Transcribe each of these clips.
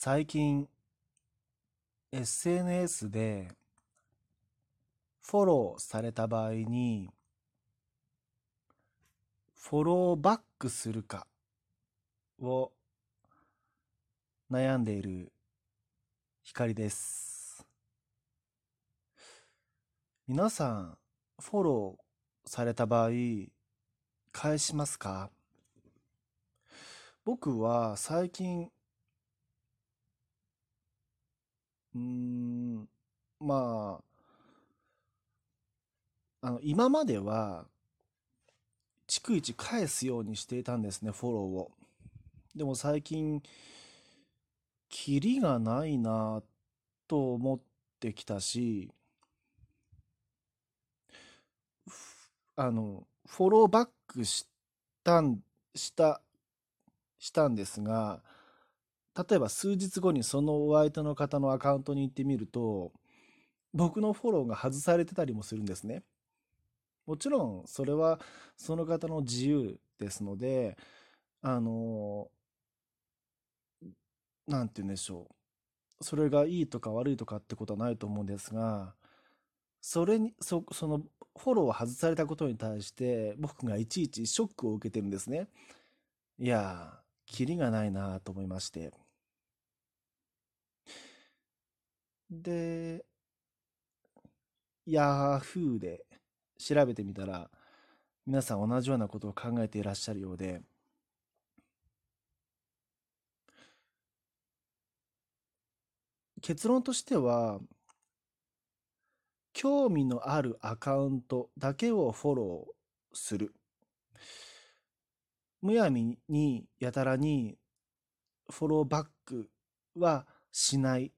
最近 SNS でフォローされた場合にフォローバックするかを悩んでいる光です。皆さんフォローされた場合返しますか？僕は最近うん。まああの今までは逐一返すようにしていたんですねフォローを。でも最近キリがないなと思ってきたしあのフォローバックしたんしたしたんですが例えば数日後にそのお相手の方のアカウントに行ってみると僕のフォローが外されてたりもするんですね。もちろんそれはその方の自由ですのであのなんて言うんでしょう。それがいいとか悪いとかってことはないと思うんですがそれにそそのフォローを外されたことに対して僕がいちいちショックを受けてるんですね。いやーキリがないなと思いまして。で Yahoo! で調べてみたら皆さん同じようなことを考えていらっしゃるようで。結論としては興味のあるアカウントだけをフォローする。むやみにやたらにフォローバックはしない。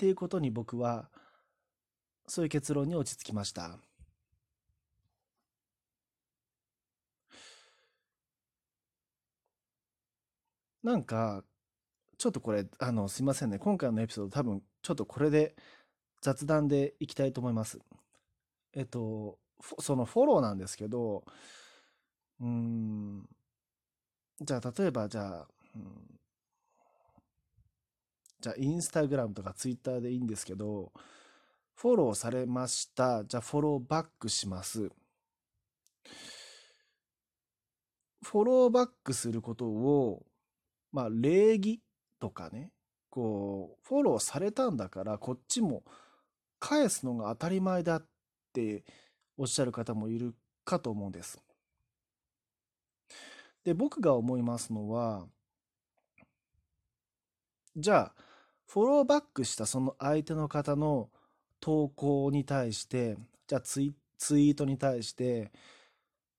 っていうことに僕はそういう結論に落ち着きました。なんかちょっとこれあのすいませんね。今回のエピソード多分ちょっとこれで雑談でいきたいと思います。えっとそのフォローなんですけどうん。じゃあ例えばじゃあ、うん。じゃあインスタグラムとかツイッターでいいんですけどフォローされました。じゃあフォローバックします。フォローバックすることをまあ礼儀とかねこうフォローされたんだからこっちも返すのが当たり前だっておっしゃる方もいるかと思うんです。で僕が思いますのはじゃあフォローバックしたその相手の方の投稿に対してじゃあツイツイートに対して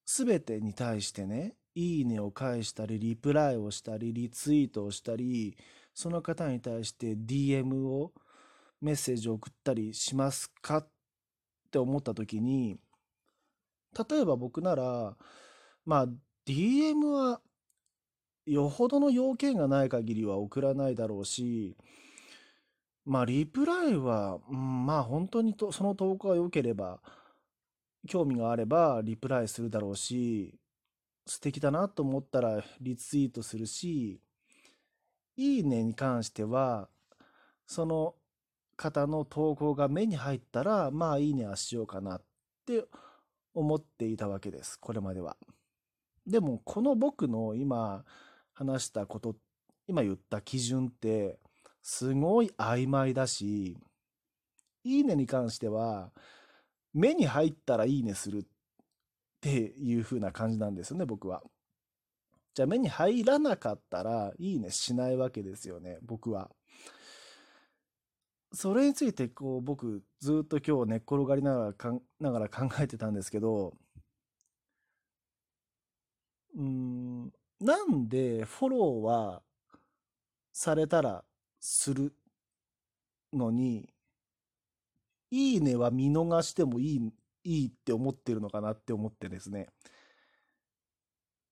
全てに対してねいいねを返したりリプライをしたりリツイートをしたりその方に対して DM をメッセージを送ったりしますかって思った時に例えば僕ならまあ DM はよほどの要件がない限りは送らないだろうしまあリプライは、うん、まあ本当にとその投稿が良ければ興味があればリプライするだろうし素敵だなと思ったらリツイートするしいいねに関してはその方の投稿が目に入ったらまあいいねはしようかなって思っていたわけですこれまでは。でもこの僕の今話したこと今言った基準ってすごい曖昧だしいいねに関しては目に入ったらいいねするっていう風な感じなんですよね僕は。じゃあ目に入らなかったらいいねしないわけですよね僕は。それについてこう僕ずっと今日寝っ転がりながらかんながら考えてたんですけどうんなんでフォローはされたらするのにいいねは見逃してもいいいいって思ってるのかなって思ってですね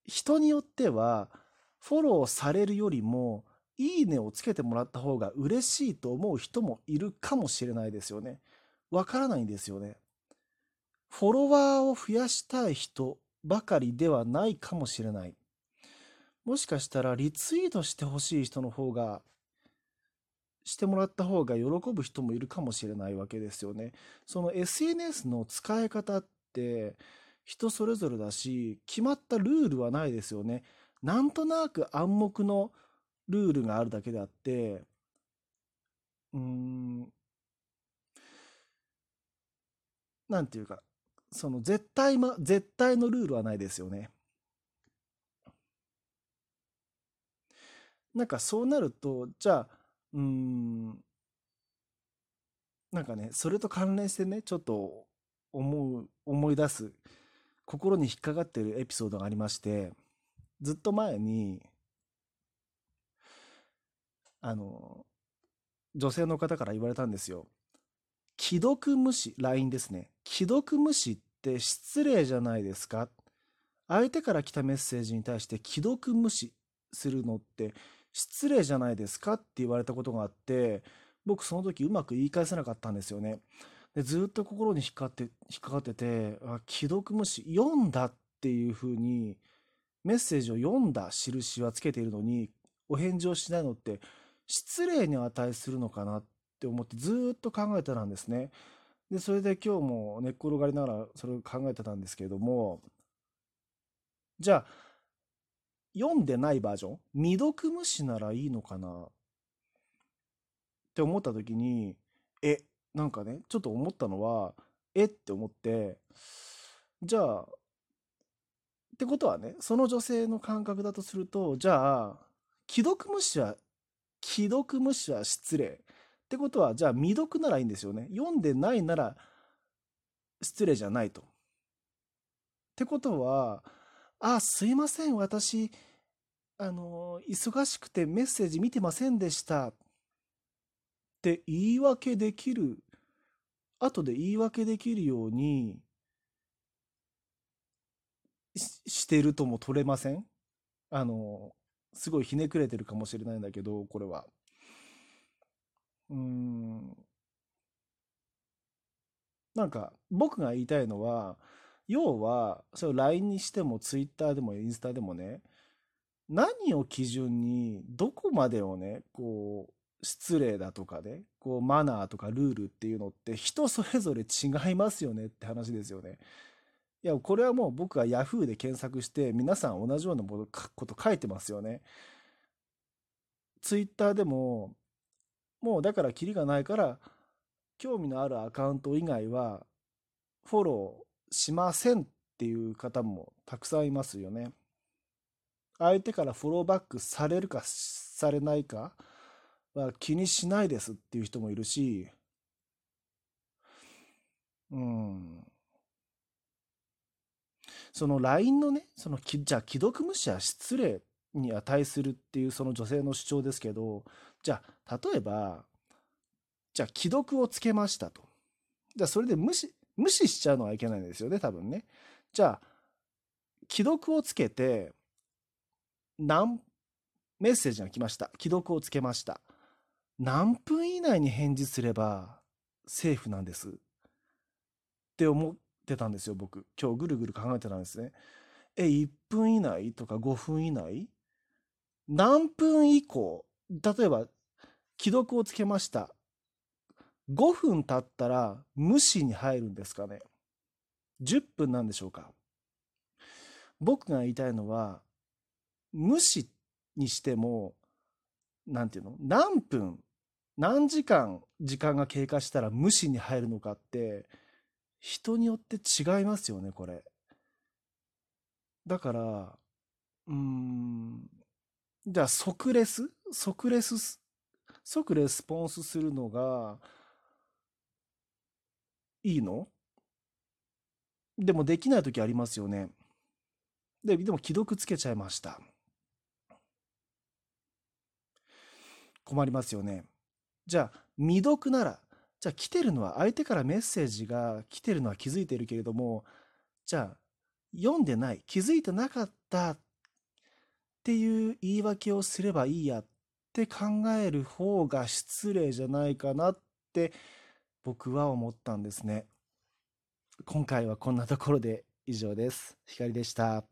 人によってはフォローされるよりもいいねをつけてもらった方が嬉しいと思う人もいるかもしれないですよね。わからないんですよね。フォロワーを増やしたい人ばかりではないかもしれない。もしかしたらリツイートしてほしい人の方がしてもらった方が喜ぶ人もいるかもしれないわけですよね。その SNS の使い方って人それぞれだし、決まったルールはないですよね。なんとなく暗黙のルールがあるだけであって、うーん、なんていうか、その絶対ま、絶対のルールはないですよね。なんかそうなると、じゃあ、うーん、なんかね、それと関連してね、ちょっと思う、思い出す、心に引っかかってるエピソードがありまして、ずっと前に、あの、女性の方から言われたんですよ。既読無視、LINE ですね。既読無視って失礼じゃないですか相手から来たメッセージに対して既読無視するのって失礼じゃないですかって言われたことがあって、僕その時うまく言い返せなかったんですよね。でずっと心に引っかかって、引っかかってて、既読無視、読んだっていう風に、メッセージを読んだ印はつけているのに、お返事をしないのって失礼に値するのかなって思ってずっと考えてたんですね。で、それで今日も寝っ転がりながらそれを考えてたんですけれども、じゃあ、読んでないバージョン？未読無視ならいいのかな？って思った時に、え、なんかね、ちょっと思ったのは、え？って思って、じゃあ、ってことはね、その女性の感覚だとすると、じゃあ、既読無視は、既読無視は失礼。ってことは、じゃあ未読ならいいんですよね。読んでないなら失礼じゃないと。ってことは、あ、すいません、私、あの、忙しくてメッセージ見てませんでしたって言い訳できる、後で言い訳できるようにししてるとも取れません？あの、すごいひねくれてるかもしれないんだけど、これは。うーん。なんか、僕が言いたいのは、要は、それを LINE にしても Twitter でもインスタでもね、何を基準に、どこまでをね、こう、失礼だとかね、こう、マナーとかルールっていうのって人それぞれ違いますよねって話ですよね。いや、これはもう僕が Yahoo で検索して、皆さん同じようなこと書いてますよね。Twitter でも、もうだからキリがないから、興味のあるアカウント以外は、フォローしませんっていう方もたくさんいますよね。相手からフォローバックされるかされないかは気にしないですっていう人もいるし、うん。その LINE のね、そのじゃあ既読無視は失礼に値するっていうその女性の主張ですけど、じゃあ例えば、じゃあ既読をつけましたと。じゃあそれで無視、無視しちゃうのはいけないんですよね、多分ね。じゃあ、既読をつけて、何、メッセージが来ました？既読をつけました。何分以内に返事すればセーフなんです？って思ってたんですよ、僕。今日ぐるぐる考えてたんですね。え、1分以内とか5分以内？何分以降？例えば、既読をつけました。5分経ったら無視に入るんですかね ?10 分なんでしょうか？僕が言いたいのは、無視にしても、なんていうの？何分、何時間時間が経過したら無視に入るのかって、人によって違いますよね、これ。だから、うーん、じゃあ即レス？即レス、即レスポンスするのがいいの？でもできない時ありますよね。で、でも既読つけちゃいました。困りますよね。じゃあ、未読なら、じゃあ来てるのは、相手からメッセージが来てるのは気づいてるけれども、じゃあ、読んでない、気づいてなかったっていう言い訳をすればいいやって考える方が失礼じゃないかなって僕は思ったんですね。今回はこんなところで以上です。光でした。